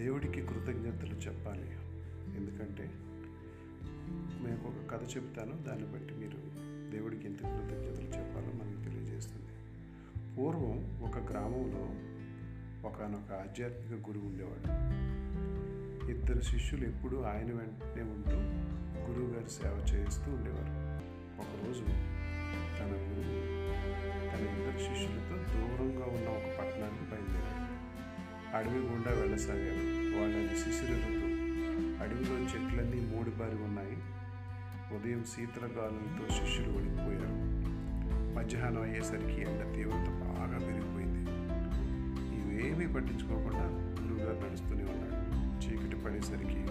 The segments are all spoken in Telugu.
దేవుడికి కృతజ్ఞతలు చెప్పాలి. ఎందుకంటే మేము ఒక కథ చెప్తాను దాన్ని బట్టి మీరు దేవుడికి ఎంత కృతజ్ఞతలు చెప్పాలో మనకు తెలియజేస్తుంది. పూర్వం ఒక గ్రామంలో ఒకనొక ఆధ్యాత్మిక గురువు ఉండేవాడు. ఇద్దరు శిష్యులు ఎప్పుడూ ఆయన వెంటనే ఉంటూ గురువుగారి సేవ చేస్తూ ఉండేవారు. ఒకరోజు తన గురువు అడవి గుండా వెళ్ళసాగారు వాళ్ళని శిశిర ఋతు అడవిలో చెట్లన్నీ మూడిబారి ఉన్నాయి. ఉదయం శీతల గాలులతో శిష్యులు వణికిపోయారు మధ్యాహ్నం అయ్యేసరికి ఎండ తీవ్రత బాగా పెరిగిపోయింది ఇవేమీ పట్టించుకోకుండా గురువుగారు నడుస్తూనే ఉన్నాడు. చీకటి పడేసరికి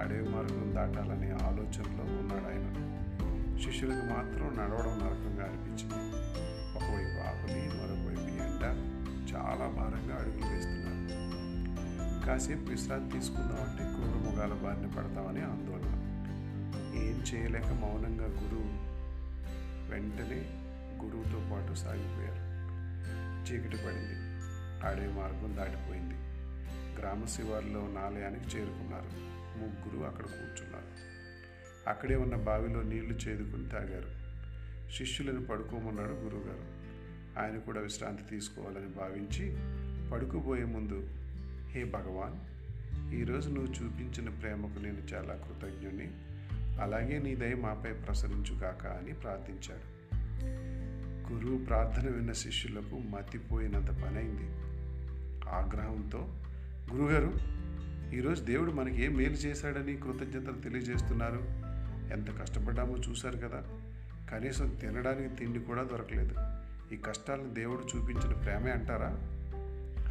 అడవి మార్గం దాటాలనే ఆలోచనలో ఉన్నాడు ఆయన. శిష్యులకు మాత్రం నడవడం నరకంగా అనిపించింది. ఒకవైపు ఆకలి మరొకవైపు ఎండ. చాలా భారంగా అడుగులు వేస్తున్నారు. కాసేపు విశ్రాంతి తీసుకుందామంటే క్రూర ముగాల బారిన పడతామని ఆందోళన. ఏం చేయలేక మౌనంగా గురువు వెంటనే గురువుతో పాటు సాగిపోయారు. చీకటి పడింది. ఆడే మార్గం దాటిపోయింది. గ్రామ శివారులో ఉన్న ఆలయానికి చేరుకున్నారు. ముగ్గురు అక్కడ కూర్చున్నారు. అక్కడే ఉన్న బావిలో నీళ్ళు చేదుకుని తాగారు. శిష్యులను పడుకోమన్నాడు గురువుగారు. ఆయన కూడా విశ్రాంతి తీసుకోవాలని భావించి పడుకోబోయే ముందు హే భగవాన్ ఈరోజు నువ్వు చూపించిన ప్రేమకు నేను చాలా కృతజ్ఞుని అలాగే నీ దయ మాపై ప్రసరించుగాక అని ప్రార్థించాడు. గురువు ప్రార్థన విన్న శిష్యులకు మతిపోయినంత పనైంది. ఆగ్రహంతో గురుగారు ఈరోజు దేవుడు మనకి ఏం మేలు చేశాడని కృతజ్ఞతలు తెలియజేస్తున్నారు. ఎంత కష్టపడ్డామో చూశారు కదా. కనీసం తినడానికి తిండి కూడా దొరకలేదు. ఈ కష్టాలను దేవుడు చూపించిన ప్రేమే అంటారా?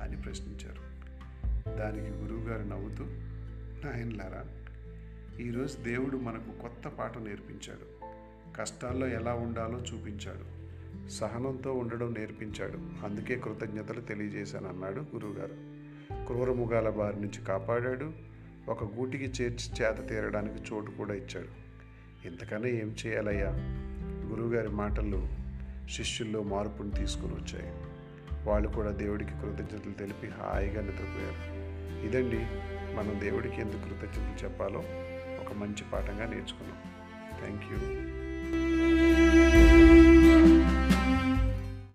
అని ప్రశ్నించారు. దానికి గురువుగారు నవ్వుతూ నాయనలారా ఈరోజు దేవుడు మనకు కొత్త పాఠం నేర్పించాడు. కష్టాల్లో ఎలా ఉండాలో చూపించాడు. సహనంతో ఉండడం నేర్పించాడు. అందుకే కృతజ్ఞతలు తెలియజేశాను అన్నాడు గురువుగారు. క్రూరముగాల బారి నుంచి కాపాడాడు. ఒక గూటికి చేర్చి చేత తీరడానికి చోటు కూడా ఇచ్చాడు. ఇంతకన్నా ఏం చేయాలయ్యా? గురువుగారి మాటలు శిష్యుల్లో మార్పును తీసుకుని వచ్చాయి. వాళ్ళు కూడా దేవుడికి కృతజ్ఞతలు తెలిపి హాయిగా నిద్రపోయారు. ఇదండి మనం దేవుడికి ఎందుకు కృతజ్ఞతలు చెప్పాలో ఒక మంచి పాఠంగా నేర్చుకున్నాం. Thank you